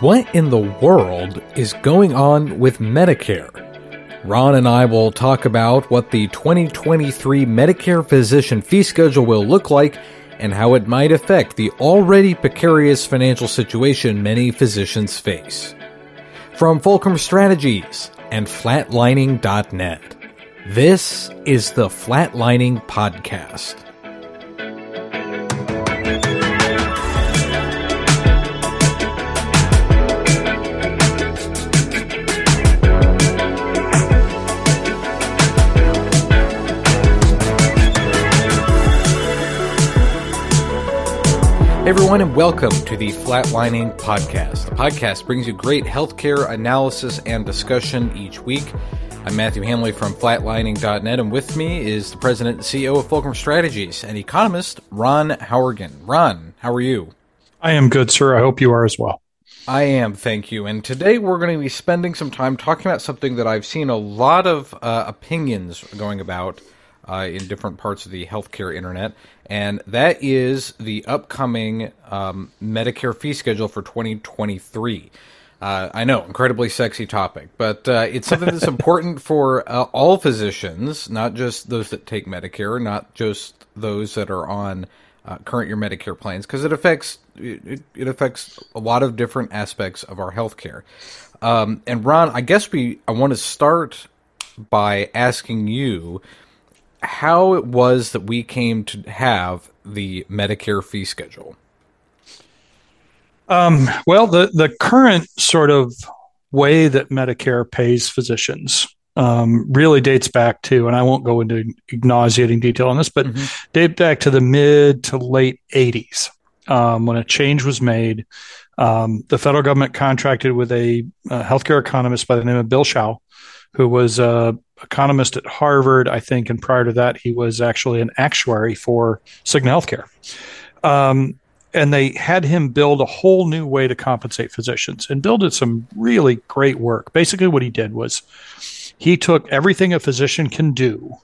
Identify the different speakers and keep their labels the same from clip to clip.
Speaker 1: What in the world is going on with Medicare? Ron and I will talk about what the 2023 Medicare physician fee schedule will look like and how it might affect the already precarious financial situation many physicians face. From Fulcrum Strategies and flatlining.net, this is the Flatlining Podcast. Hey everyone, and welcome to the Flatlining Podcast. The podcast brings you great healthcare analysis and discussion each week. I'm Matthew Hamley from flatlining.net, and with me is the president and CEO of Fulcrum Strategies and economist Ron Howrigan. Ron, how are you?
Speaker 2: I am good, sir. I hope you are as well.
Speaker 1: I am, thank you. And today we're going to be spending some time talking about something that I've seen a lot of uh, opinions going about uh, in different parts of the healthcare internet, and that is the upcoming um, Medicare fee schedule for 2023. Uh, I know, incredibly sexy topic, but uh, it's something that's important for uh, all physicians, not just those that take Medicare, not just those that are on uh, current year Medicare plans, because it affects it, it, affects a lot of different aspects of our healthcare. Um, and Ron, I guess we I want to start by asking you how it was that we came to have the Medicare fee schedule.
Speaker 2: Um, well, the the current sort of way that Medicare pays physicians um, really dates back to, and I won't go into nauseating detail on this, but mm-hmm. date back to the mid to late '80s um, when a change was made. Um, the federal government contracted with a, a, healthcare economist by the name of Bill Hsiao, who was a economist at Harvard, I think, and prior to that, he was actually an actuary for Cigna Healthcare. Um, and they had him build a whole new way to compensate physicians and Bill did some really great work. Basically, what he did was he took everything a physician can do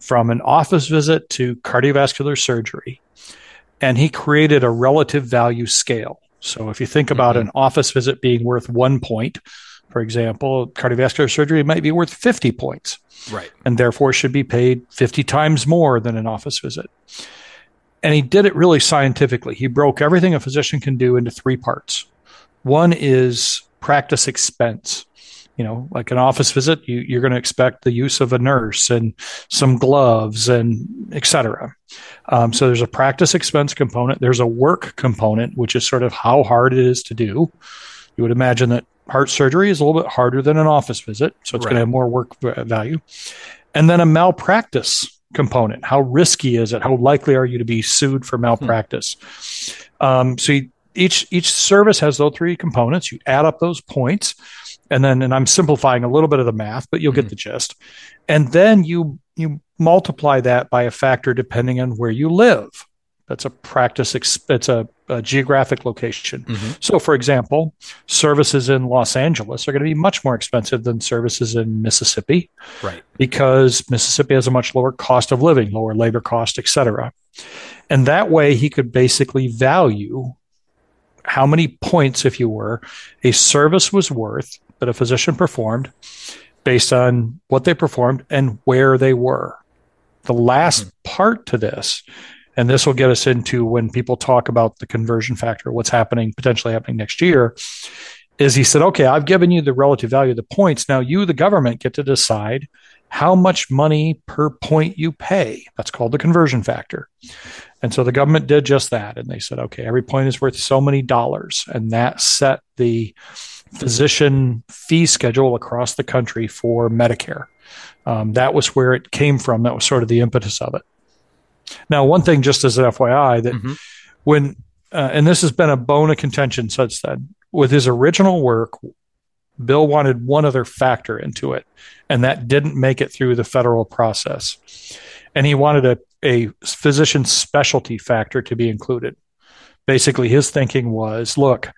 Speaker 2: from an office visit to cardiovascular surgery and he created a relative value scale. So if you think about mm-hmm. an office visit being worth one point, for example, cardiovascular surgery might be worth 50 points.
Speaker 1: Right.
Speaker 2: And therefore should be paid 50 times more than an office visit. And he did it really scientifically. He broke everything a physician can do into three parts. One is practice expense. You know, like an office visit, you, are going to expect the use of a nurse and some gloves and et cetera. Um, so there's a practice expense component. There's a work component, which is sort of how hard it is to do. You would imagine that heart surgery is a little bit harder than an office visit, so it's right. going to have more work value. And then a malpractice component. How risky is it? How likely are you to be sued for malpractice? Hmm. Um, so you, each each service has those three components. You add up those points, and then and I'm simplifying a little bit of the math, but you'll mm-hmm. get hmm. the gist. And then you you multiply that by a factor depending on where you live. That's a practice. It's a, a geographic location. Mm-hmm. So, for example, services in Los Angeles are going to be much more expensive than services in Mississippi,
Speaker 1: right?
Speaker 2: Because Mississippi has a much lower cost of living, lower labor cost, etc. And that way, he could basically value how many points, if you were, a service was worth that a physician performed based on what they performed and where they were. The last mm-hmm. part to this and this will get us into when people talk about the conversion factor, what's happening, potentially happening next year, is he said, okay, I've given you the relative value of the points. Now you, the government, get to decide how much money per point you pay. That's called the conversion factor. And so the government did just that. And they said, okay, every point is worth so many dollars. And that set the physician fee schedule across the country for Medicare. Um, that was where it came from. That was sort of the impetus of it. Now, one thing, just as an FYI, that mm-hmm. when uh, and this has been a bone of contention since then with his original work, Bill wanted one other factor into it, and that didn't make it through the federal process. And he wanted a, a physician specialty factor to be included. Basically, his thinking was look,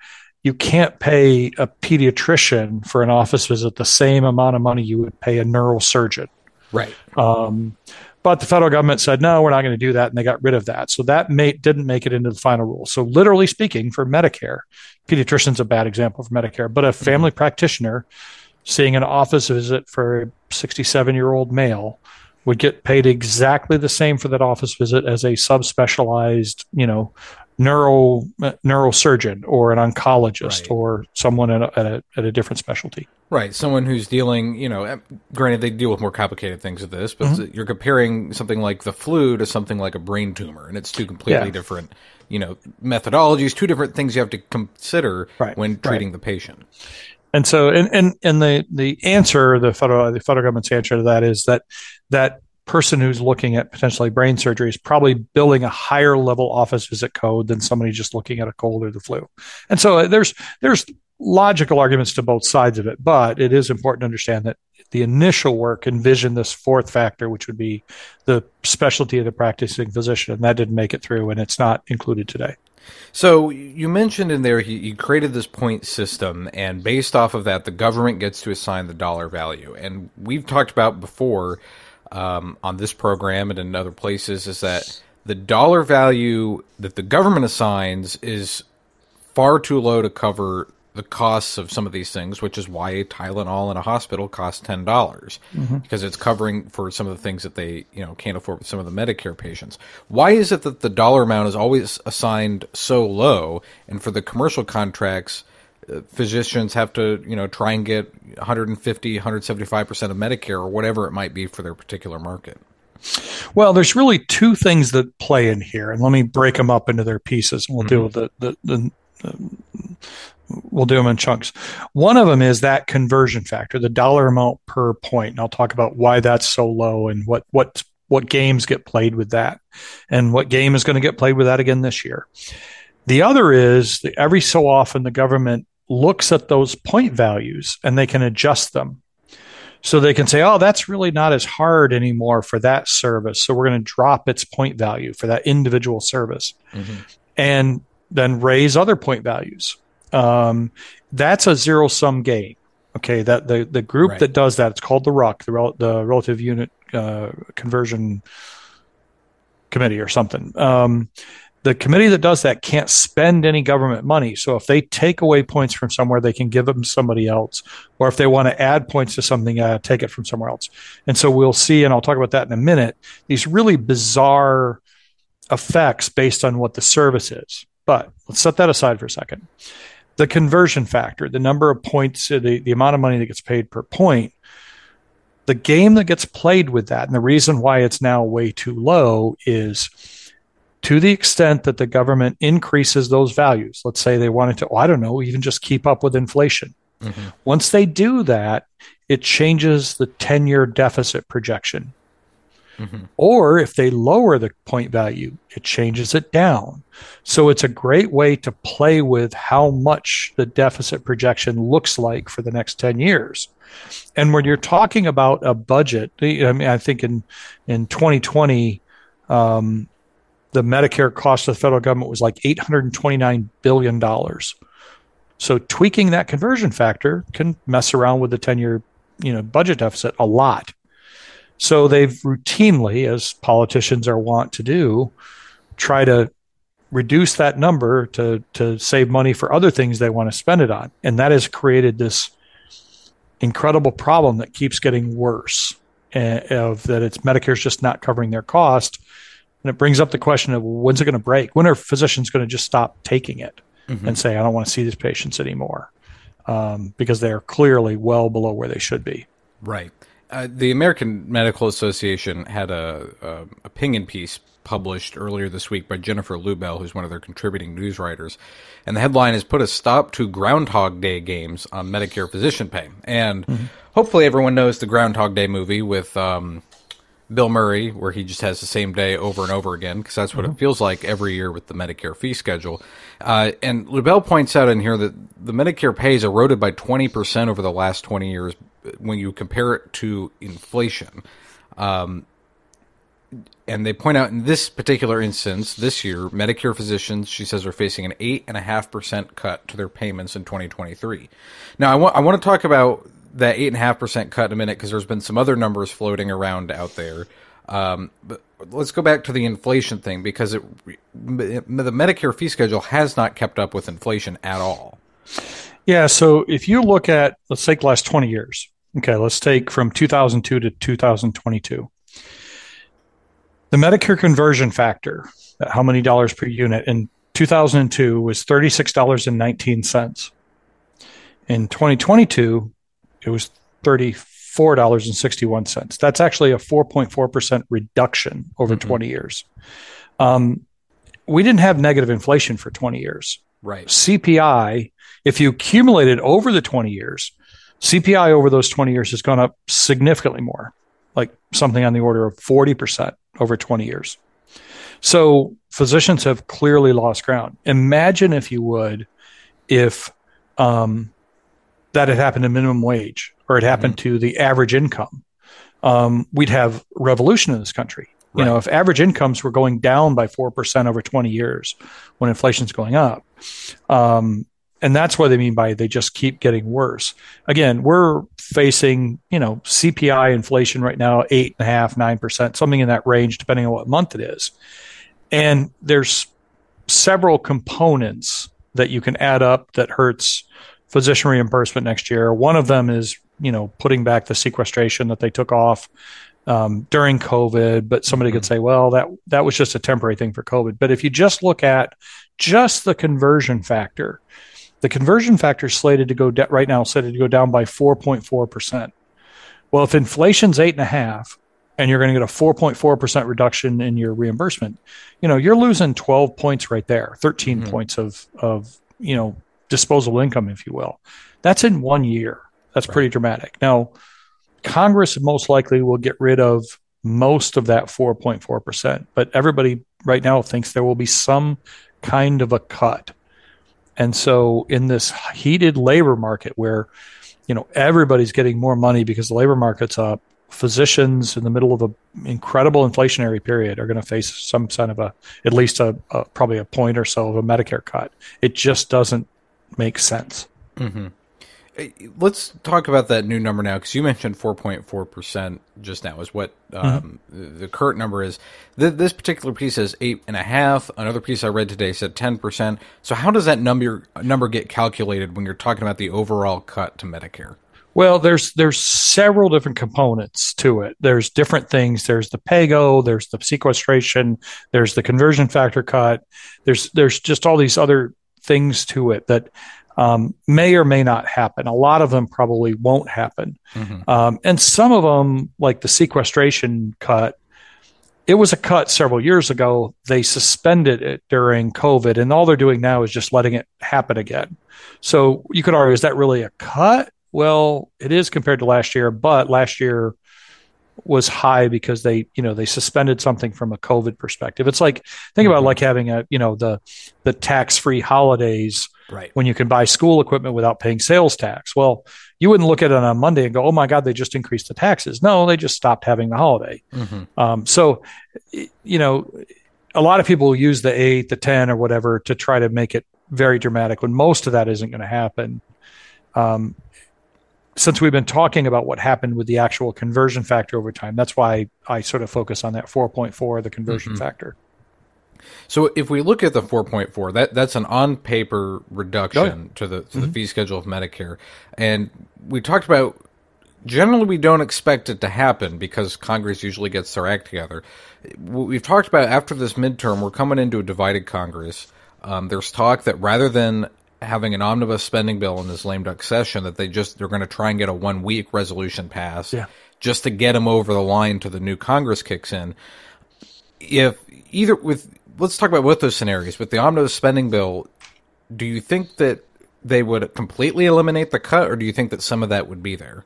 Speaker 2: you can't pay a pediatrician for an office visit the same amount of money you would pay a neurosurgeon.
Speaker 1: Right.
Speaker 2: Um, But the federal government said, no, we're not going to do that. And they got rid of that. So that didn't make it into the final rule. So, literally speaking, for Medicare, pediatrician's are a bad example for Medicare, but a mm-hmm. family mm-hmm. practitioner seeing an office visit for a 67 year old male would get paid exactly the same for that office visit as a subspecialized, you know, neuro neurosurgeon or an oncologist right. or someone at a, at a, at a different specialty.
Speaker 1: Right, someone who's dealing, you know, granted they deal with more complicated things with this, but mm-hmm. you're comparing something like the flu to something like a brain tumor, and it's two completely yeah. different, you know, methodologies, two different things you have to consider right. when treating right. the patient.
Speaker 2: And so, and, and, and the, the answer, the federal, the federal government's answer to that is that, that person who's looking at potentially brain surgery is probably billing a higher level office visit code than somebody just looking at a cold or the flu. And so uh, there's there's logical arguments to both sides of it, but it is important to understand that the initial work envisioned this fourth factor, which would be the specialty of the practicing physician, and that didn't make it through, and it's not included today.
Speaker 1: So you mentioned in there he, he, created this point system, and based off of that, the government gets to assign the dollar value. And we've talked about before um, on this program and in other places is that the dollar value that the government assigns is far too low to cover the costs of some of these things, which is why a Tylenol in a hospital costs ten dollars mm-hmm. because it's covering for some of the things that they you know can't afford with some of the Medicare patients. Why is it that the dollar amount is always assigned so low, and for the commercial contracts, physicians have to, you know, try and get 150, 175% of Medicare or whatever it might be for their particular market?
Speaker 2: Well, there's really two things that play in here, and let me break them up into their pieces. And we'll mm-hmm. deal with the, the, the, the we'll do them in chunks. One of them is that conversion factor, the dollar amount per point. And I'll talk about why that's so low and what what what games get played with that, and what game is going to get played with that again this year. The other is that every so often the government looks at those point values and they can adjust them. So they can say, oh, that's really not as hard anymore for that service. So we're going to drop its point value for that individual service mm-hmm. and then raise other point values. Um, that's a zero sum game. Okay, that the, the group right. that does that, it's called the RUC, the, rel- the Relative Unit uh, Conversion Committee or something. Um, the committee that does that can't spend any government money. So if they take away points from somewhere, they can give them somebody else. Or if they want to add points to something, uh, take it from somewhere else. And so we'll see, and I'll talk about that in a minute, these really bizarre effects based on what the service is. But let's set that aside for a second. The conversion factor, the number of points, uh, the, the amount of money that gets paid per point, the game that gets played with that, and the reason why it's now way too low is to the extent that the government increases those values, let's say they wanted to, oh, I don't know, even just keep up with inflation. Mm-hmm. Once they do that, it changes the 10 year deficit projection. Mm-hmm. Or if they lower the point value, it changes it down. So it's a great way to play with how much the deficit projection looks like for the next 10 years. And when you're talking about a budget, I mean, I think in, in 2020, um, the Medicare cost of the federal government was like $829 billion. So tweaking that conversion factor can mess around with the 10 year you know, budget deficit a lot. So they've routinely, as politicians are wont to do, try to reduce that number to, to save money for other things they want to spend it on. And that has created this incredible problem that keeps getting worse uh, of that it's Medicare's just not covering their cost and it brings up the question of when's it going to break? When are physicians going to just stop taking it mm-hmm. and say, I don't want to see these patients anymore? Um, because they are clearly well below where they should be.
Speaker 1: Right. Uh, the American Medical Association had a, a, opinion piece published earlier this week by Jennifer Lubell, who's one of their contributing news writers, and the headline is "Put a Stop to Groundhog Day Games on Medicare Physician Pay." And mm-hmm. hopefully, everyone knows the Groundhog Day movie with um, Bill Murray, where he just has the same day over and over again, because that's what mm-hmm. it feels like every year with the Medicare fee schedule. Uh, and Lubell points out in here that the Medicare pay is eroded by 20% over the last 20 years when you compare it to inflation. Um, and they point out in this particular instance, this year, Medicare physicians, she says, are facing an 8.5% cut to their payments in 2023. Now, I want, I want to talk about that eight and a half percent cut in a minute because there's been some other numbers floating around out there. Um, but let's go back to the inflation thing because it, the Medicare fee schedule has not kept up with inflation at all.
Speaker 2: Yeah. So if you look at, let's take the last 20 years. Okay. Let's take from 2002 to 2022. The Medicare conversion factor, how many dollars per unit in 2002 was $36.19. In 2022, it was $34.61. That's actually a 4.4% reduction over mm-hmm. 20 years. Um, we didn't have negative inflation for 20 years.
Speaker 1: Right.
Speaker 2: CPI, if you accumulated over the 20 years, CPI over those 20 years has gone up significantly more, like something on the order of 40% over 20 years. So physicians have clearly lost ground. Imagine, if you would, if um, that had happened to minimum wage or it happened mm-hmm. to the average income. Um, we'd have revolution in this country. Right. You know, if average incomes were going down by 4% over 20 years when inflation's going up, um, and that's what they mean by they just keep getting worse. Again, we're facing, you know, CPI inflation right now, eight and a half, nine percent, something in that range, depending on what month it is. And there's several components that you can add up that hurts physician reimbursement next year. One of them is, you know, putting back the sequestration that they took off um, during COVID. But somebody mm-hmm. could say, well, that that was just a temporary thing for COVID. But if you just look at just the conversion factor, the conversion factor is slated to go de- right now slated to go down by 4.4 percent. Well, if inflation's eight and a half, and you're going to get a 4.4 percent reduction in your reimbursement, you know you're losing 12 points right there, 13 mm-hmm. points of of you know disposable income, if you will. That's in one year. That's right. pretty dramatic. Now, Congress most likely will get rid of most of that 4.4 percent, but everybody right now thinks there will be some kind of a cut and so in this heated labor market where, you know, everybody's getting more money because the labor market's up, physicians in the middle of an incredible inflationary period are going to face some kind of a, at least a, a, probably a point or so of a Medicare cut. It just doesn't make sense.
Speaker 1: Mm-hmm. Let's talk about that new number now because you mentioned 4.4% just now is what um, mm-hmm. the current number is. this particular piece says eight and a half. Another piece I read today said 10%. So how does that number number get calculated when you're talking about the overall cut to Medicare?
Speaker 2: Well, there's there's several different components to it. There's different things. There's the PAYGO. There's the sequestration. There's the conversion factor cut. There's there's just all these other things to it that um, may or may not happen. A lot of them probably won't happen. Mm-hmm. Um, and some of them, like the sequestration cut, it was a cut several years ago. They suspended it during COVID, and all they're doing now is just letting it happen again. So you could argue, is that really a cut? Well, it is compared to last year, but last year was high because they, you know, they suspended something from a COVID perspective. It's like think mm-hmm. about like having a, you know, the the tax free holidays
Speaker 1: right.
Speaker 2: when you can buy school equipment without paying sales tax. Well, you wouldn't look at it on Monday and go, "Oh my God, they just increased the taxes." No, they just stopped having the holiday. Mm-hmm. Um, so, you know, a lot of people use the eight, the ten, or whatever to try to make it very dramatic when most of that isn't going to happen. Um, since we've been talking about what happened with the actual conversion factor over time, that's why I sort of focus on that 4.4, the conversion mm-hmm. factor.
Speaker 1: So if we look at the 4.4, that that's an on paper reduction oh, to the to mm-hmm. the fee schedule of Medicare, and we talked about generally we don't expect it to happen because Congress usually gets their act together. We've talked about after this midterm, we're coming into a divided Congress. Um, there's talk that rather than having an omnibus spending bill in this lame duck session, that they just they're going to try and get a one week resolution passed
Speaker 2: yeah.
Speaker 1: just to get them over the line to the new Congress kicks in. If either with let's talk about both those scenarios. With the omnibus spending bill, do you think that they would completely eliminate the cut, or do you think that some of that would be there?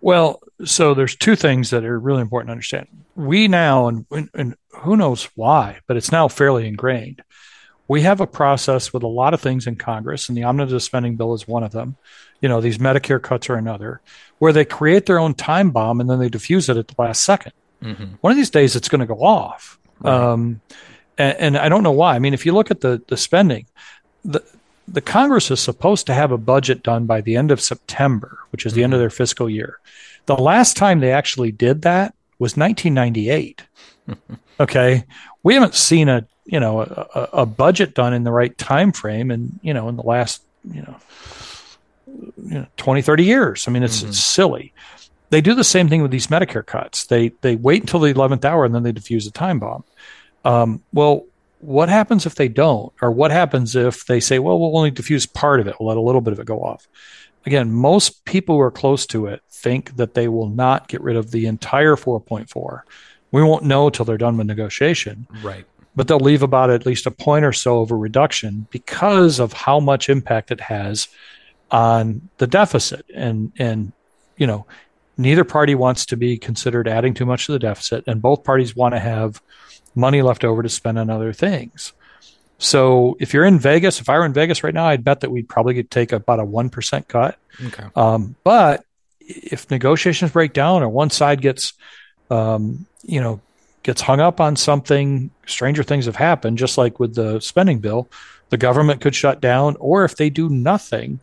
Speaker 2: Well, so there's two things that are really important to understand. We now, and, and who knows why, but it's now fairly ingrained. We have a process with a lot of things in Congress, and the omnibus spending bill is one of them. You know, these Medicare cuts are another, where they create their own time bomb and then they diffuse it at the last 2nd mm-hmm. One of these days, it's going to go off. Right. Um, and, and, I don't know why. I mean, if you look at the the spending, the the Congress is supposed to have a budget done by the end of September, which is mm-hmm. the end of mm-hmm. their fiscal year. The last time they actually did that was 1998. okay, we haven't seen a you know a, a, budget done in the right time frame, and you know in the last you know, you know 20, 30 years. I mean, it's, mm-hmm. it's silly. They do the same thing with these Medicare cuts. They they wait until the eleventh hour and then they defuse a time bomb. Um, well, what happens if they don't, or what happens if they say, well, we'll only diffuse part of it, we'll let a little bit of it go off. Again, most people who are close to it think that they will not get rid of the entire 4.4. We won't know till they're done with negotiation.
Speaker 1: Right.
Speaker 2: But they'll leave about at least a point or so of a reduction because of how much impact it has on the deficit. And and you know, neither party wants to be considered adding too much to the deficit, and both parties want to have money left over to spend on other things. So if you're in Vegas, if I were in Vegas right now, I'd bet that we'd probably take about a one percent cut.
Speaker 1: Okay.
Speaker 2: Um, but if negotiations break down or one side gets, um, you know, gets hung up on something, stranger things have happened. Just like with the spending bill, the government could shut down, or if they do nothing,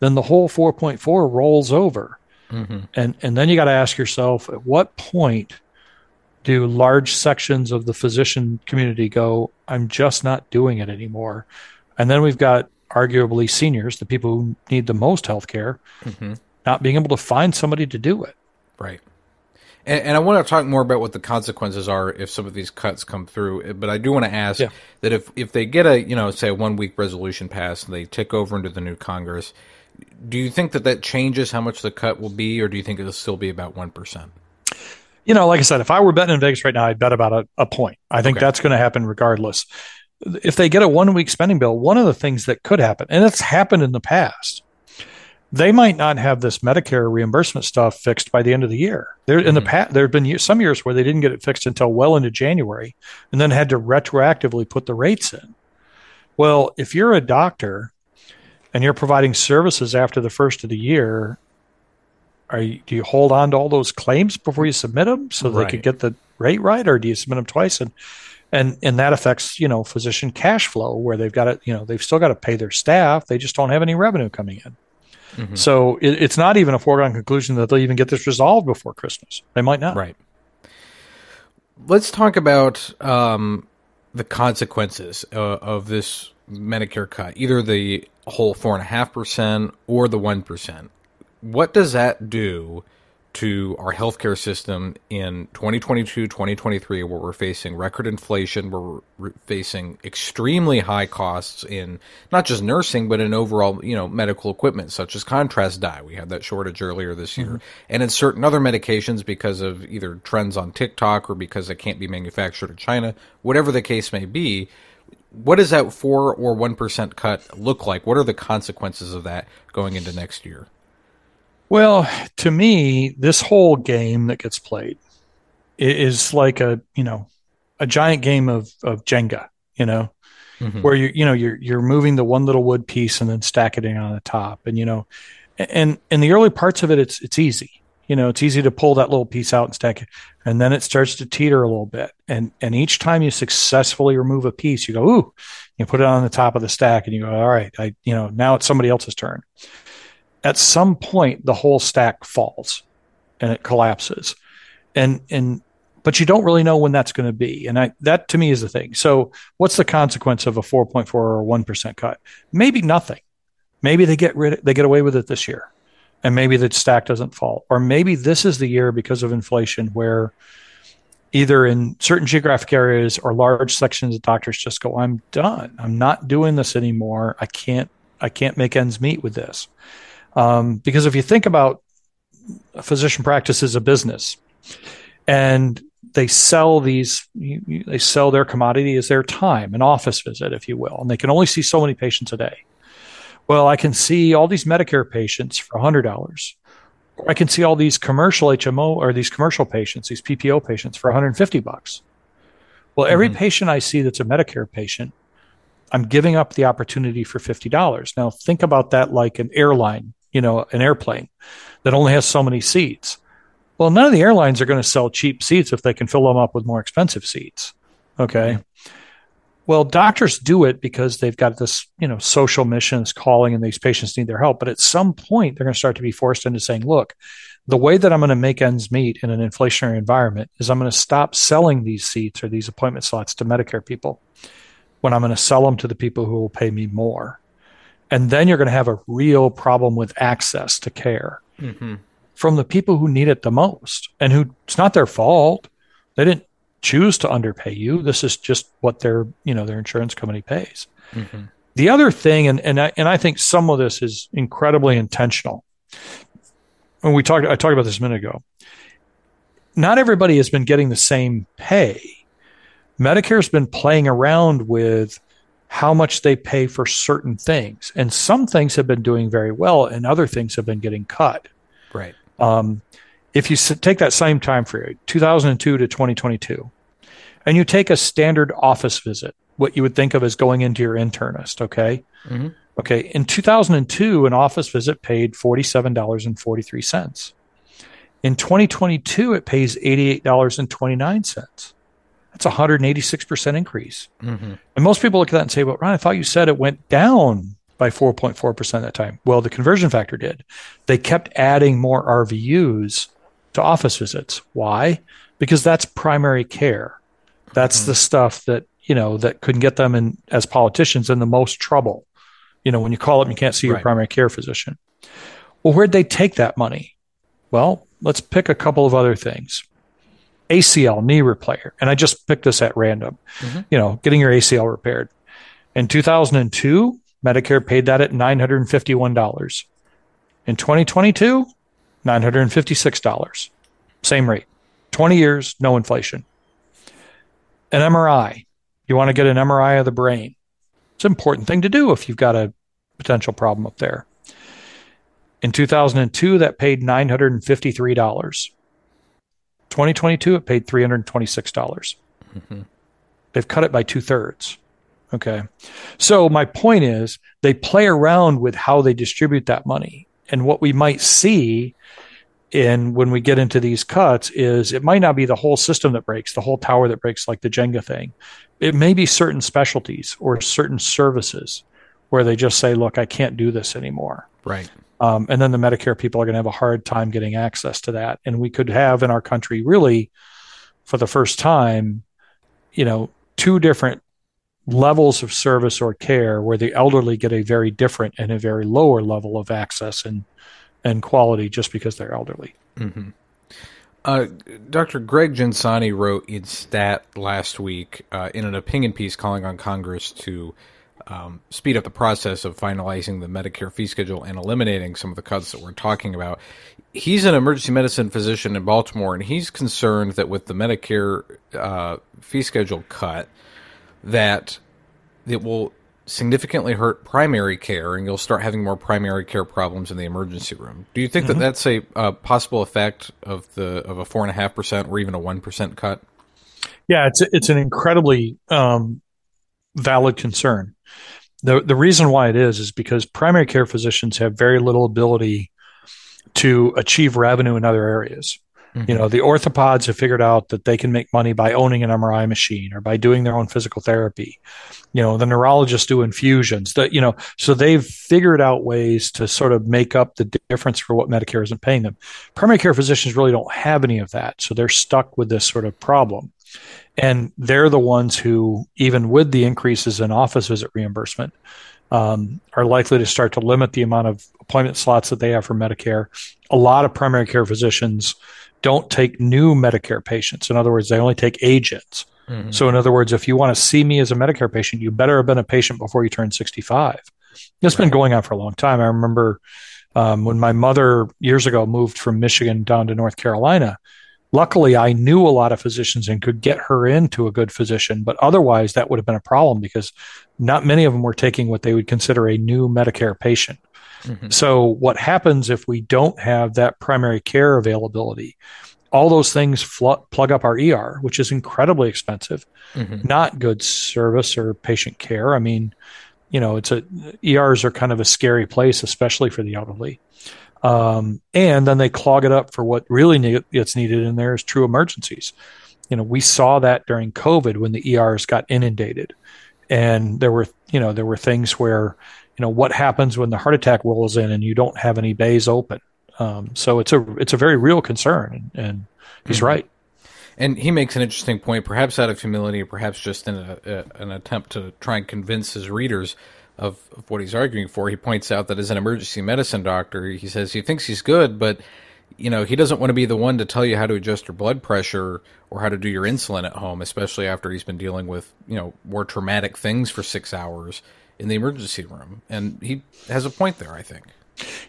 Speaker 2: then the whole 4.4 rolls over. Mm-hmm. And and then you got to ask yourself, at what point do large sections of the physician community go, I'm just not doing it anymore? And then we've got arguably seniors, the people who need the most health care, mm-hmm. not being able to find somebody to do it.
Speaker 1: Right. And, and, I want to talk more about what the consequences are if some of these cuts come through. Eh, but I do want to ask yeah. that if, if they get a, you know, say a one week resolution passed and they tick over into the new Congress, do you think that that changes how much the cut will be, or do you think it'll still be about 1%?
Speaker 2: you know, like I said, if I were betting in Vegas right now, I'd bet about a, a point. I think okay. that's going to happen regardless. If they get a one week spending bill, one of the things that could happen, and it's happened in the past, they might not have this Medicare reimbursement stuff fixed by the end of the year. There in the mm-hmm. past, there have been some years where they didn't get it fixed until well into January, and then had to retroactively put the rates in. Well, if you're a doctor and you're providing services after the first of the year, are you, do you hold on to all those claims before you submit them so right. they could get the rate right, or do you submit them twice and and and that affects you know physician cash flow where they've got to you know they've still got to pay their staff they just don't have any revenue coming in. Mm-hmm. So it, it's not even a foregone conclusion that they'll even get this resolved before Christmas. They might not.
Speaker 1: Right. Let's talk about um, the consequences uh, of this Medicare cut, either the whole four and a half percent or the one percent what does that do to our healthcare system in 2022 2023 where we're facing record inflation we're facing extremely high costs in not just nursing but in overall you know medical equipment such as contrast dye. We had that shortage earlier this year. Mm-hmm. and in certain other medications because of either trends on TikTok or because it can't be manufactured in China whatever the case may be what does that 4 or 1% cut look like? What are the consequences of that going into next year
Speaker 2: well, to me, this whole game that gets played is like a you know a giant game of of Jenga, you know, mm-hmm. where you you know you're you're moving the one little wood piece and then stacking it on the top, and you know, and in the early parts of it, it's it's easy. You know, it's easy to pull that little piece out and stack it, and then it starts to teeter a little bit. And and each time you successfully remove a piece, you go, ooh, you put it on the top of the stack, and you go, all right, I you know now it's somebody else's turn at some point the whole stack falls and it collapses. And and but you don't really know when that's going to be. And I, that to me is the thing. So what's the consequence of a 4.4 or 1% cut? Maybe nothing. Maybe they get rid they get away with it this year and maybe the stack doesn't fall. Or maybe this is the year because of inflation where either in certain geographic areas or large sections of doctors just go i'm done. I'm not doing this anymore. I can't i can't make ends meet with this um, because if you think about a physician practice as a business and they sell these, they sell their commodity as their time, an office visit, if you will, and they can only see so many patients a day. Well, I can see all these Medicare patients for $100. I can see all these commercial HMO or these commercial patients, these PPO patients for 150 bucks. Well, every mm-hmm. patient I see that's a Medicare patient, I'm giving up the opportunity for $50. Now think about that like an airline you know, an airplane that only has so many seats. Well, none of the airlines are going to sell cheap seats if they can fill them up with more expensive seats. Okay. Well, doctors do it because they've got this, you know, social mission, this calling, and these patients need their help. But at some point, they're going to start to be forced into saying, look, the way that I'm going to make ends meet in an inflationary environment is I'm going to stop selling these seats or these appointment slots to Medicare people when I'm going to sell them to the people who will pay me more. And then you're going to have a real problem with access to care mm-hmm. from the people who need it the most and who it's not their fault. They didn't choose to underpay you. This is just what their, you know, their insurance company pays. Mm-hmm. The other thing, and, and I, and I think some of this is incredibly intentional when we talked, I talked about this a minute ago. Not everybody has been getting the same pay. Medicare's been playing around with how much they pay for certain things, and some things have been doing very well, and other things have been getting cut.
Speaker 1: Right.
Speaker 2: Um, if you take that same time period, 2002 to 2022, and you take a standard office visit, what you would think of as going into your internist, okay? Mm-hmm. Okay, in 2002, an office visit paid $47.43. In 2022, it pays $88.29. That's a 186% increase. Mm-hmm. And most people look at that and say, well, Ron, I thought you said it went down by 4.4% at that time. Well, the conversion factor did. They kept adding more RVUs to office visits. Why? Because that's primary care. That's mm-hmm. the stuff that, you know, that couldn't get them in as politicians in the most trouble. You know, when you call up, and you can't see your right. primary care physician. Well, where'd they take that money? Well, let's pick a couple of other things. ACL, knee repair. And I just picked this at random. Mm-hmm. You know, getting your ACL repaired. In 2002, Medicare paid that at $951. In 2022, $956. Same rate. 20 years, no inflation. An MRI. You want to get an MRI of the brain. It's an important thing to do if you've got a potential problem up there. In 2002, that paid $953. 2022, it paid $326. dollars mm hmm They've cut it by two thirds. Okay. So my point is they play around with how they distribute that money. And what we might see in when we get into these cuts is it might not be the whole system that breaks, the whole tower that breaks like the Jenga thing. It may be certain specialties or certain services where they just say, look, I can't do this anymore.
Speaker 1: Right.
Speaker 2: Um, and then the Medicare people are going to have a hard time getting access to that. And we could have in our country, really, for the first time, you know, two different levels of service or care where the elderly get a very different and a very lower level of access and and quality just because they're elderly.
Speaker 1: Mm-hmm. Uh, Dr. Greg Gensani wrote in Stat last week uh, in an opinion piece calling on Congress to um, speed up the process of finalizing the Medicare fee schedule and eliminating some of the cuts that we're talking about. He's an emergency medicine physician in Baltimore, and he's concerned that with the Medicare uh, fee schedule cut, that it will significantly hurt primary care, and you'll start having more primary care problems in the emergency room. Do you think mm-hmm. that that's a, a, possible effect of the of a four and a half percent or even a one percent cut?
Speaker 2: Yeah, it's it's an incredibly um, valid concern. the The reason why it is is because primary care physicians have very little ability to achieve revenue in other areas. Mm-hmm. You know, the orthopods have figured out that they can make money by owning an MRI machine or by doing their own physical therapy. You know, the neurologists do infusions. That you know, so they've figured out ways to sort of make up the difference for what Medicare isn't paying them. Primary care physicians really don't have any of that, so they're stuck with this sort of problem. And they're the ones who, even with the increases in office visit reimbursement, um, are likely to start to limit the amount of appointment slots that they have for Medicare. A lot of primary care physicians don't take new Medicare patients. In other words, they only take agents. Mm-hmm. So, in other words, if you want to see me as a Medicare patient, you better have been a patient before you turn 65. It's been going on for a long time. I remember um, when my mother years ago moved from Michigan down to North Carolina. Luckily, I knew a lot of physicians and could get her into a good physician, but otherwise, that would have been a problem because not many of them were taking what they would consider a new Medicare patient. Mm-hmm. So, what happens if we don't have that primary care availability? All those things fl- plug up our ER, which is incredibly expensive, mm-hmm. not good service or patient care. I mean, you know, it's a ERs are kind of a scary place, especially for the elderly. Um, and then they clog it up for what really ne- gets needed in there is true emergencies. You know, we saw that during COVID when the ERs got inundated, and there were you know there were things where you know what happens when the heart attack rolls in and you don't have any bays open Um, so it's a it's a very real concern, and, and he's mm-hmm. right.
Speaker 1: And he makes an interesting point, perhaps out of humility, or perhaps just in a, a, an attempt to try and convince his readers of, of what he's arguing for. He points out that as an emergency medicine doctor, he says he thinks he's good, but you know he doesn't want to be the one to tell you how to adjust your blood pressure or how to do your insulin at home, especially after he's been dealing with you know more traumatic things for six hours in the emergency room. And he has a point there, I think.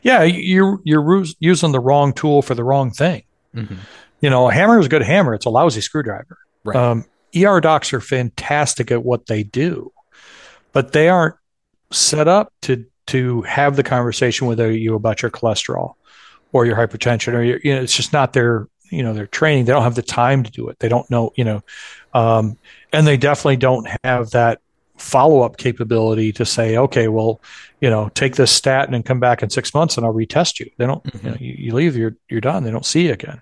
Speaker 2: Yeah, you're you're using the wrong tool for the wrong thing. Mm-hmm. You know, a hammer is a good hammer. It's a lousy screwdriver. Right. Um, ER docs are fantastic at what they do, but they aren't set up to to have the conversation with you about your cholesterol or your hypertension or your, you know, it's just not their you know their training. They don't have the time to do it. They don't know you know, um, and they definitely don't have that follow up capability to say, okay, well, you know, take this statin and come back in six months and I'll retest you. They don't. Mm-hmm. You, know, you, you leave, you're you're done. They don't see you again.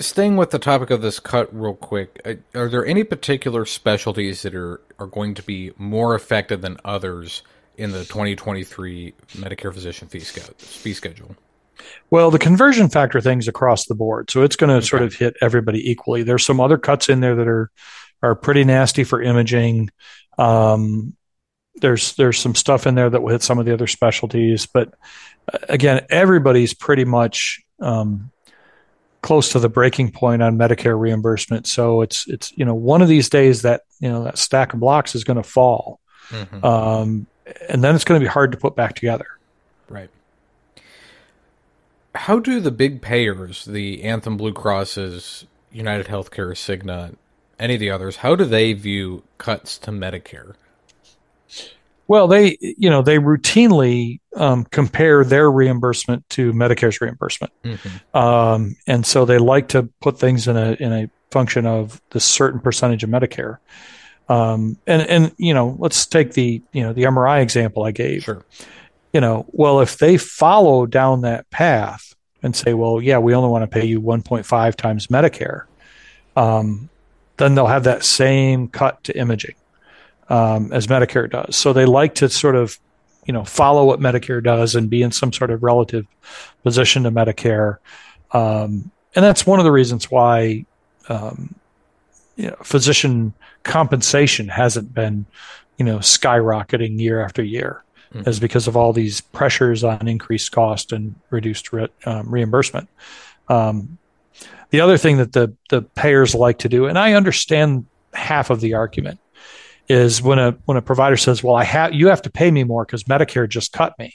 Speaker 1: Staying with the topic of this cut real quick, uh, are there any particular specialties that are, are going to be more affected than others in the 2023 Medicare physician fee, fee schedule?
Speaker 2: Well, the conversion factor thing's across the board, so it's going to okay. sort of hit everybody equally. There's some other cuts in there that are are pretty nasty for imaging. Um, there's there's some stuff in there that will hit some of the other specialties, but uh, again, everybody's pretty much um, close to the breaking point on Medicare reimbursement. So it's it's you know one of these days that you know that stack of blocks is going to fall, mm-hmm. um, and then it's going to be hard to put back together.
Speaker 1: Right. How do the big payers, the Anthem Blue Crosses, United Healthcare, Cigna, any of the others, how do they view cuts to Medicare?
Speaker 2: Well, they you know they routinely um, compare their reimbursement to Medicare's reimbursement, mm-hmm. um, and so they like to put things in a in a function of the certain percentage of Medicare. Um, and and you know let's take the you know the MRI example I gave.
Speaker 1: Sure.
Speaker 2: You know, well, if they follow down that path and say, well, yeah, we only want to pay you 1.5 times Medicare, um, then they'll have that same cut to imaging um, as Medicare does. So they like to sort of, you know, follow what Medicare does and be in some sort of relative position to Medicare. Um, and that's one of the reasons why, um, you know, physician compensation hasn't been, you know, skyrocketing year after year, mm-hmm. is because of all these pressures on increased cost and reduced re- um, reimbursement. Um, the other thing that the the payers like to do, and I understand half of the argument, is when a when a provider says, "Well, I have you have to pay me more because Medicare just cut me,"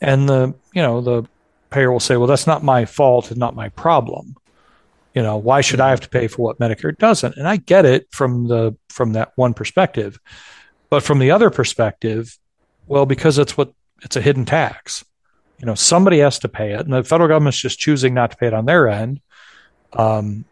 Speaker 2: and the you know the payer will say, "Well, that's not my fault and not my problem." You know, why should I have to pay for what Medicare doesn't? And I get it from the from that one perspective, but from the other perspective, well, because it's what it's a hidden tax. You know, somebody has to pay it, and the federal government's just choosing not to pay it on their end. Um,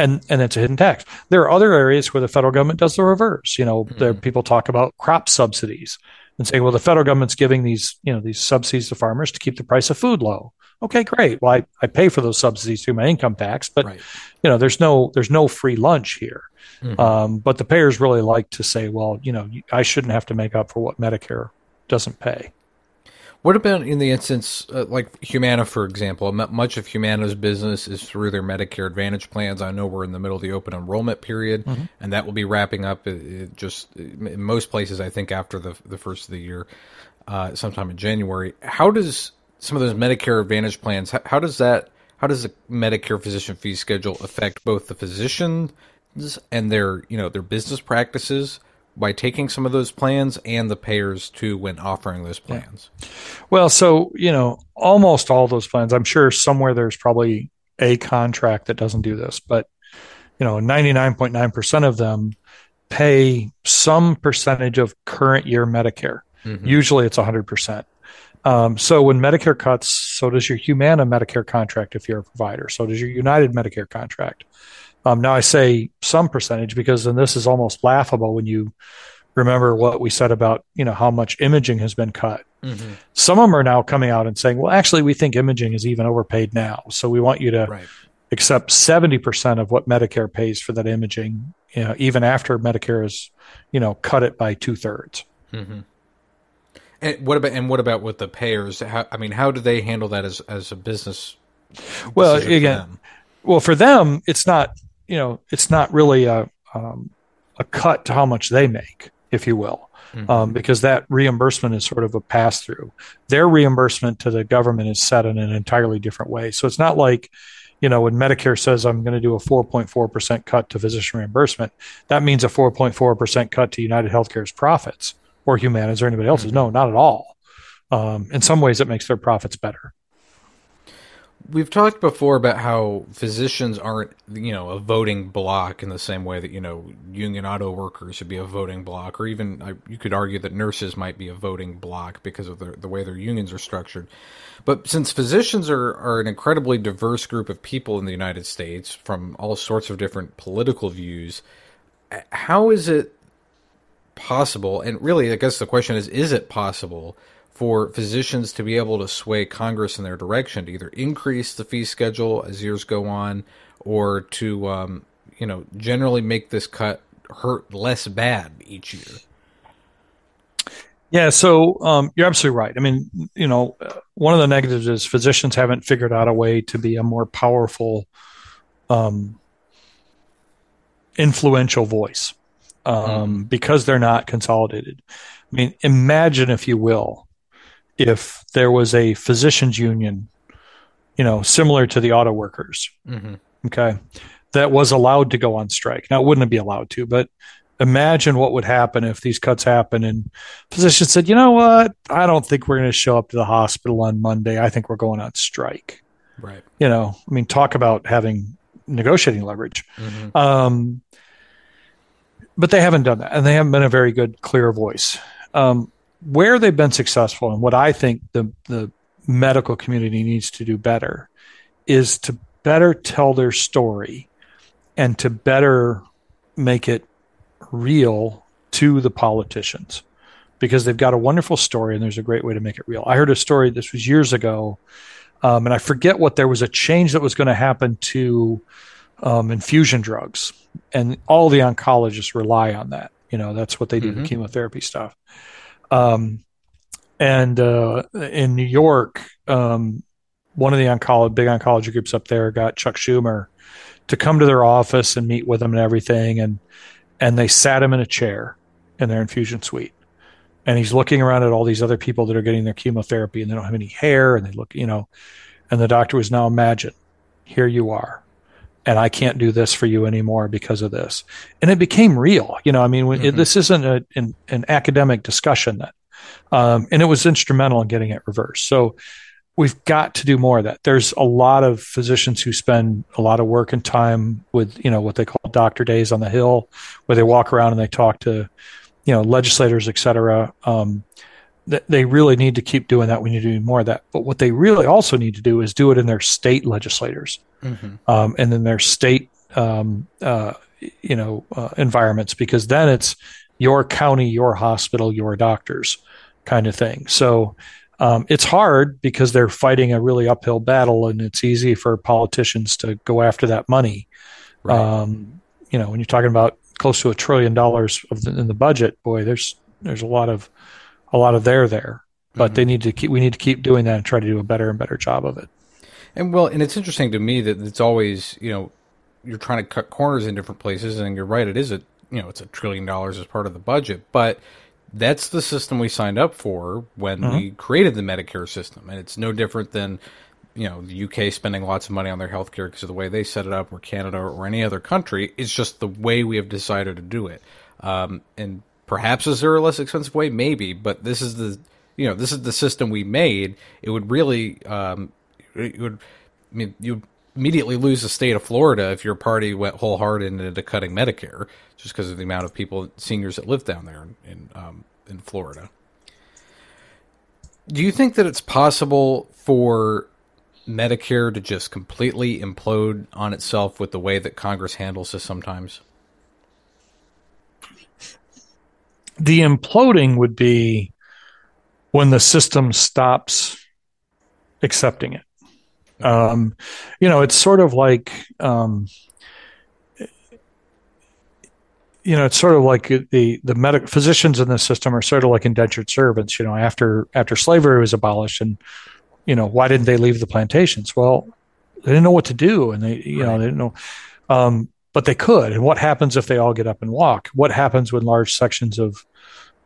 Speaker 2: and and it's a hidden tax. There are other areas where the federal government does the reverse. You know, mm-hmm. there people talk about crop subsidies and saying, well, the federal government's giving these you know these subsidies to farmers to keep the price of food low. Okay, great. Well, I, I pay for those subsidies through my income tax, but right. you know, there's no there's no free lunch here. Mm-hmm. Um, but the payers really like to say, well, you know, I shouldn't have to make up for what Medicare doesn't pay.
Speaker 1: What about in the instance uh, like Humana, for example? Much of Humana's business is through their Medicare Advantage plans. I know we're in the middle of the open enrollment period, mm-hmm. and that will be wrapping up. It, it just in most places, I think after the the first of the year, uh, sometime in January. How does some of those Medicare Advantage plans? How, how does that? How does the Medicare physician fee schedule affect both the physicians and their you know their business practices? By taking some of those plans and the payers too when offering those plans?
Speaker 2: Yeah. Well, so, you know, almost all those plans, I'm sure somewhere there's probably a contract that doesn't do this, but, you know, 99.9% of them pay some percentage of current year Medicare. Mm-hmm. Usually it's 100%. Um, so when Medicare cuts, so does your Humana Medicare contract if you're a provider. So does your United Medicare contract. Um, now I say some percentage because then this is almost laughable when you remember what we said about you know how much imaging has been cut. Mm-hmm. Some of them are now coming out and saying, well, actually, we think imaging is even overpaid now, so we want you to right. accept seventy percent of what Medicare pays for that imaging, you know, even after Medicare has you know cut it by two thirds.
Speaker 1: Mm-hmm. And what about and what about with the payers? How, I mean, how do they handle that as as a business?
Speaker 2: Well, again, well for them, it's not you know it's not really a um, a cut to how much they make, if you will. Mm-hmm. Um, because that reimbursement is sort of a pass through. Their reimbursement to the government is set in an entirely different way. So it's not like, you know, when Medicare says I'm going to do a 4.4% cut to physician reimbursement, that means a 4.4% cut to United Healthcare's profits or Humana's or anybody else's. Mm-hmm. No, not at all. Um, in some ways, it makes their profits better.
Speaker 1: We've talked before about how physicians aren't, you know, a voting bloc in the same way that you know union auto workers should be a voting bloc, or even you could argue that nurses might be a voting bloc because of the, the way their unions are structured. But since physicians are, are an incredibly diverse group of people in the United States from all sorts of different political views, how is it possible? And really, I guess the question is: Is it possible? For physicians to be able to sway Congress in their direction to either increase the fee schedule as years go on, or to um, you know generally make this cut hurt less bad each year.
Speaker 2: Yeah, so um, you're absolutely right. I mean, you know, one of the negatives is physicians haven't figured out a way to be a more powerful, um, influential voice um, mm. because they're not consolidated. I mean, imagine, if you will, if there was a physicians union, you know, similar to the auto workers, mm-hmm. okay, that was allowed to go on strike. Now, it wouldn't be allowed to, but imagine what would happen if these cuts happen and physicians said, you know what, I don't think we're going to show up to the hospital on Monday. I think we're going on strike.
Speaker 1: Right.
Speaker 2: You know, I mean, talk about having negotiating leverage. Mm-hmm. Um, but they haven't done that, and they haven't been a very good, clear voice. Um, where they've been successful and what I think the the medical community needs to do better is to better tell their story and to better make it real to the politicians because they've got a wonderful story and there's a great way to make it real. I heard a story this was years ago, um, and I forget what there was a change that was going to happen to um, infusion drugs, and all the oncologists rely on that. You know, that's what they do mm-hmm. the chemotherapy stuff. Um, and uh, in New York, um, one of the oncology, big oncology groups up there got Chuck Schumer to come to their office and meet with him and everything. And, and they sat him in a chair in their infusion suite. And he's looking around at all these other people that are getting their chemotherapy and they don't have any hair and they look, you know, and the doctor was now imagine, here you are and I can't do this for you anymore because of this. And it became real. You know, I mean, mm-hmm. it, this isn't a, an, an, academic discussion that, um, and it was instrumental in getting it reversed. So we've got to do more of that. There's a lot of physicians who spend a lot of work and time with, you know, what they call doctor days on the Hill, where they walk around and they talk to, you know, legislators, et cetera. Um, they really need to keep doing that. We need to do more of that. But what they really also need to do is do it in their state legislators mm-hmm. um, and in their state, um, uh, you know, uh, environments, because then it's your county, your hospital, your doctors kind of thing. So um, it's hard because they're fighting a really uphill battle, and it's easy for politicians to go after that money. Right. Um, you know, when you're talking about close to a trillion dollars the, in the budget, boy, there's there's a lot of a lot of there there. But mm-hmm. they need to keep. We need to keep doing that and try to do a better and better job of it.
Speaker 1: And well, and it's interesting to me that it's always you know you're trying to cut corners in different places, and you're right. It is a you know it's a trillion dollars as part of the budget, but that's the system we signed up for when mm-hmm. we created the Medicare system, and it's no different than you know the UK spending lots of money on their healthcare because of the way they set it up, or Canada or any other country. It's just the way we have decided to do it. Um, and Perhaps is there a less expensive way? Maybe, but this is the you know this is the system we made. It would really um, it would I mean you immediately lose the state of Florida if your party went wholehearted into cutting Medicare just because of the amount of people seniors that live down there in um, in Florida. Do you think that it's possible for Medicare to just completely implode on itself with the way that Congress handles this sometimes?
Speaker 2: The imploding would be when the system stops accepting it. Um, you know, it's sort of like um, you know, it's sort of like the the medic physicians in the system are sort of like indentured servants. You know, after after slavery was abolished, and you know, why didn't they leave the plantations? Well, they didn't know what to do, and they you right. know they didn't know. Um, but they could. And what happens if they all get up and walk? What happens when large sections of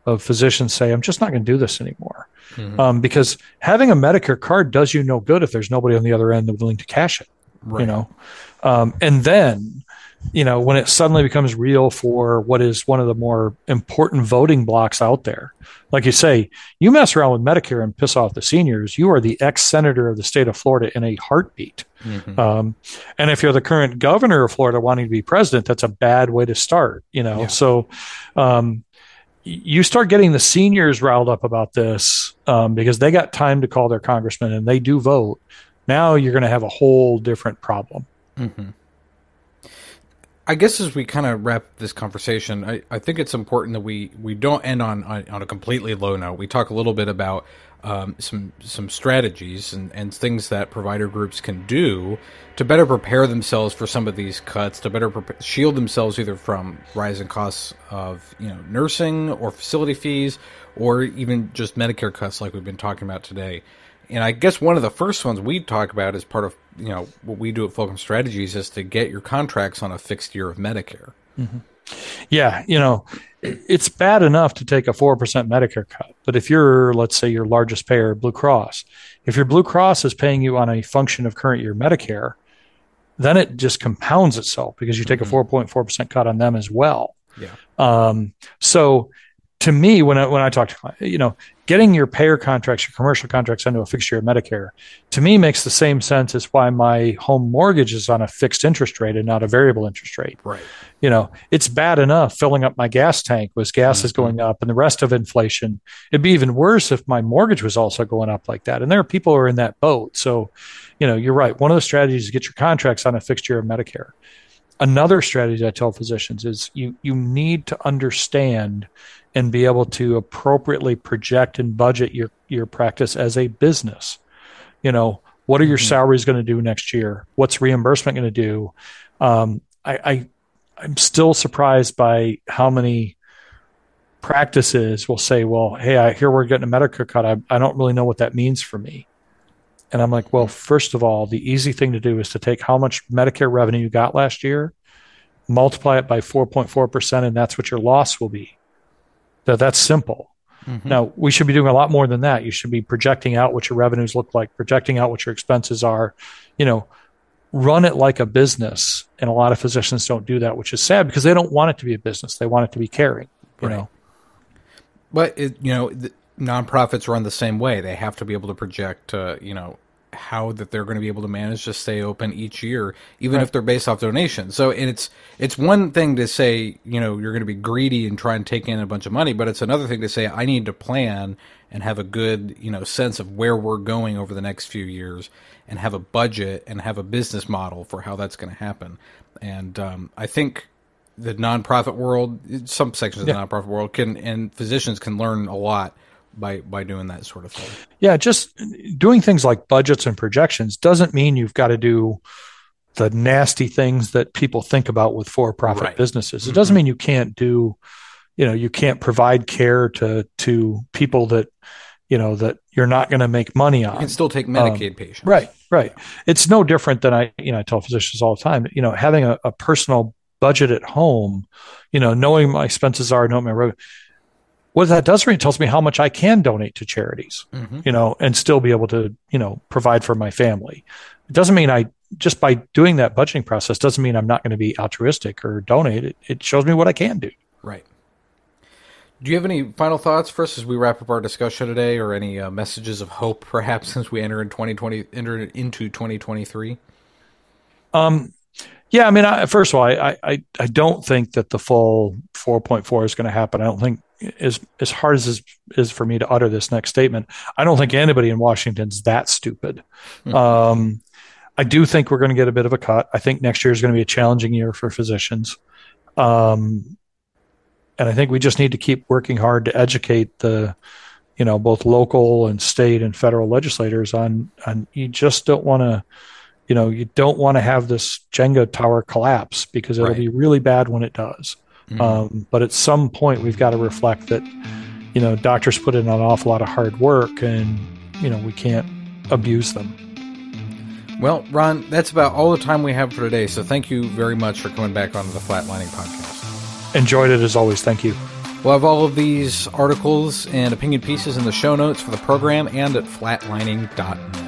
Speaker 2: of physicians say, "I'm just not going to do this anymore," mm-hmm. um, because having a Medicare card does you no good if there's nobody on the other end willing to cash it. Right. You know, um, and then you know, when it suddenly becomes real for what is one of the more important voting blocs out there. Like you say, you mess around with Medicare and piss off the seniors, you are the ex senator of the state of Florida in a heartbeat. Mm-hmm. Um, and if you're the current governor of Florida wanting to be president, that's a bad way to start, you know? Yeah. So, um, you start getting the seniors riled up about this um, because they got time to call their congressman and they do vote. Now you're going to have a whole different problem. Mm-hmm.
Speaker 1: I guess as we kind of wrap this conversation, I, I think it's important that we, we don't end on, on a completely low note. We talk a little bit about um, some some strategies and, and things that provider groups can do to better prepare themselves for some of these cuts, to better pre- shield themselves either from rising costs of you know nursing or facility fees, or even just Medicare cuts like we've been talking about today. And I guess one of the first ones we talk about as part of you know what we do at Fulcrum Strategies is to get your contracts on a fixed year of Medicare.
Speaker 2: Mm-hmm. Yeah, you know, it's bad enough to take a 4% Medicare cut. But if you're, let's say, your largest payer, Blue Cross, if your Blue Cross is paying you on a function of current year Medicare, then it just compounds itself because you take mm-hmm. a 4.4% cut on them as well.
Speaker 1: Yeah.
Speaker 2: Um, so to me, when I, when I talk to, you know, getting your payer contracts, your commercial contracts onto a fixed year of Medicare, to me makes the same sense as why my home mortgage is on a fixed interest rate and not a variable interest rate.
Speaker 1: Right.
Speaker 2: You know, it's bad enough filling up my gas tank was gas mm-hmm. is going up and the rest of inflation. It'd be even worse if my mortgage was also going up like that. And there are people who are in that boat. So, you know, you're right. One of the strategies is get your contracts on a fixed year of Medicare. Another strategy I tell physicians is you you need to understand and be able to appropriately project and budget your your practice as a business. You know, what are your mm-hmm. salaries going to do next year? What's reimbursement going to do? Um, I, I I'm still surprised by how many practices will say, "Well, hey, I hear we're getting a Medicare cut. I, I don't really know what that means for me." And I'm like, "Well, first of all, the easy thing to do is to take how much Medicare revenue you got last year, multiply it by 4.4 percent, and that's what your loss will be." That that's simple. Mm-hmm. Now we should be doing a lot more than that. You should be projecting out what your revenues look like, projecting out what your expenses are. You know, run it like a business. And a lot of physicians don't do that, which is sad because they don't want it to be a business. They want it to be caring. You right. know.
Speaker 1: But it, you know, nonprofits run the same way. They have to be able to project, uh, you know, how that they're going to be able to manage to stay open each year, even right. if they're based off donations. So, and it's it's one thing to say, you know, you're going to be greedy and try and take in a bunch of money, but it's another thing to say, I need to plan and have a good, you know, sense of where we're going over the next few years, and have a budget and have a business model for how that's going to happen. And um, I think the nonprofit world, some sections of the nonprofit world can and physicians can learn a lot by by doing that sort of thing.
Speaker 2: Yeah, just doing things like budgets and projections doesn't mean you've got to do the nasty things that people think about with for-profit right. businesses. It mm-hmm. doesn't mean you can't do, you know, you can't provide care to to people that you know that you're not going to make money on.
Speaker 1: You can still take Medicaid um, patients.
Speaker 2: Right, right. Yeah. It's no different than I, you know, I tell physicians all the time. You know, having a, a personal budget at home, you know, knowing my expenses are, knowing my revenue what that does for me tells me how much I can donate to charities, mm-hmm. you know, and still be able to, you know, provide for my family. It doesn't mean I just by doing that budgeting process doesn't mean I'm not going to be altruistic or donate. It, it shows me what I can do.
Speaker 1: Right. Do you have any final thoughts for us as we wrap up our discussion today, or any uh, messages of hope, perhaps, since we enter in 2020, enter into 2023?
Speaker 2: Um, yeah, I mean, I, first of all, I, I, I don't think that the full 4.4 is going to happen. I don't think as as hard as it is for me to utter this next statement, I don't think anybody in Washington's that stupid. Mm-hmm. Um, I do think we're going to get a bit of a cut. I think next year is going to be a challenging year for physicians. Um, and I think we just need to keep working hard to educate the, you know, both local and state and federal legislators on, on you just don't want to, you know, you don't want to have this Jenga tower collapse because it'll right. be really bad when it does. Mm-hmm. Um, but at some point, we've got to reflect that, you know, doctors put in an awful lot of hard work and, you know, we can't abuse them.
Speaker 1: Well, Ron, that's about all the time we have for today. So thank you very much for coming back onto the Flatlining Podcast.
Speaker 2: Enjoyed it as always. Thank you.
Speaker 1: We'll have all of these articles and opinion pieces in the show notes for the program and at flatlining.net.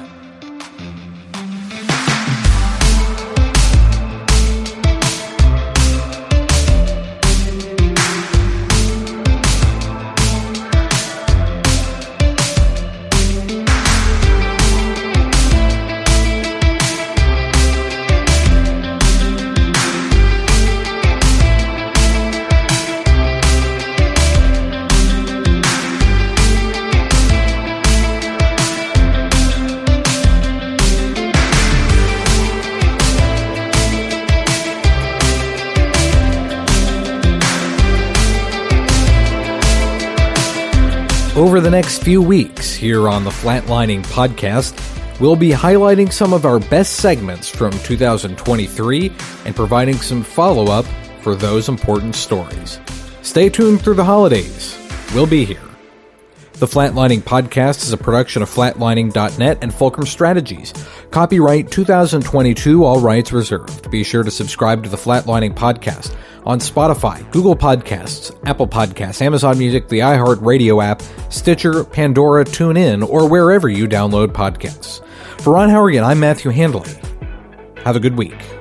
Speaker 1: Over the next few weeks here on the Flatlining Podcast, we'll be highlighting some of our best segments from 2023 and providing some follow up for those important stories. Stay tuned through the holidays. We'll be here. The Flatlining Podcast is a production of flatlining.net and Fulcrum Strategies. Copyright 2022, all rights reserved. Be sure to subscribe to the Flatlining Podcast on Spotify, Google Podcasts, Apple Podcasts, Amazon Music, the iHeartRadio app, Stitcher, Pandora, TuneIn, or wherever you download podcasts. For Ron Howrigon, I'm Matthew Handley. Have a good week.